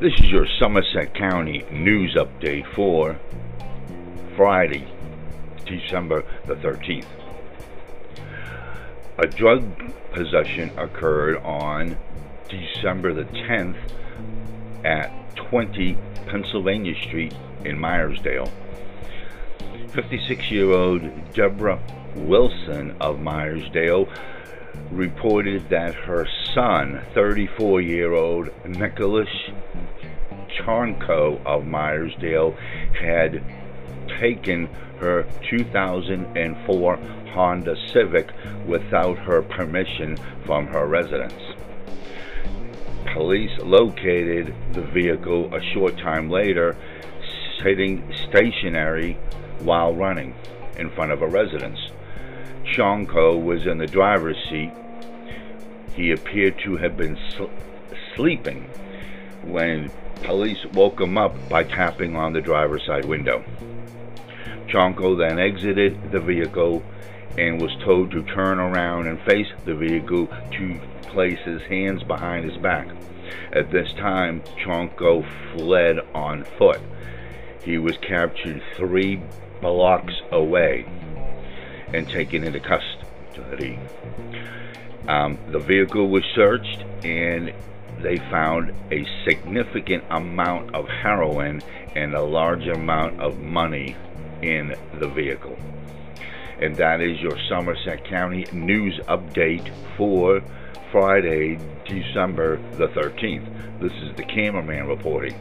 This is your Somerset County news update for Friday, December the 13th. A drug possession occurred on December the 10th at 20 Pennsylvania Street in Meyersdale. 56 year old Deborah Wilson of Meyersdale reported that her son, 34 year old Nicholas Charnko of Meyersdale, had taken her 2004 Honda Civic without her permission from her residence. Police located the vehicle a short time later, sitting stationary while running in front of a residence. Shonko was in the driver's seat. He appeared to have been sl sleeping when police woke him up by tapping on the driver's side window. Chonko then exited the vehicle and was told to turn around and face the vehicle to place his hands behind his back. At this time, Chonko fled on foot. He was captured three blocks away and taken into custody. Um, the vehicle was searched and they found a significant amount of heroin and a large amount of money in the vehicle. And that is your Somerset County news update for Friday, December the 13th. This is the cameraman reporting.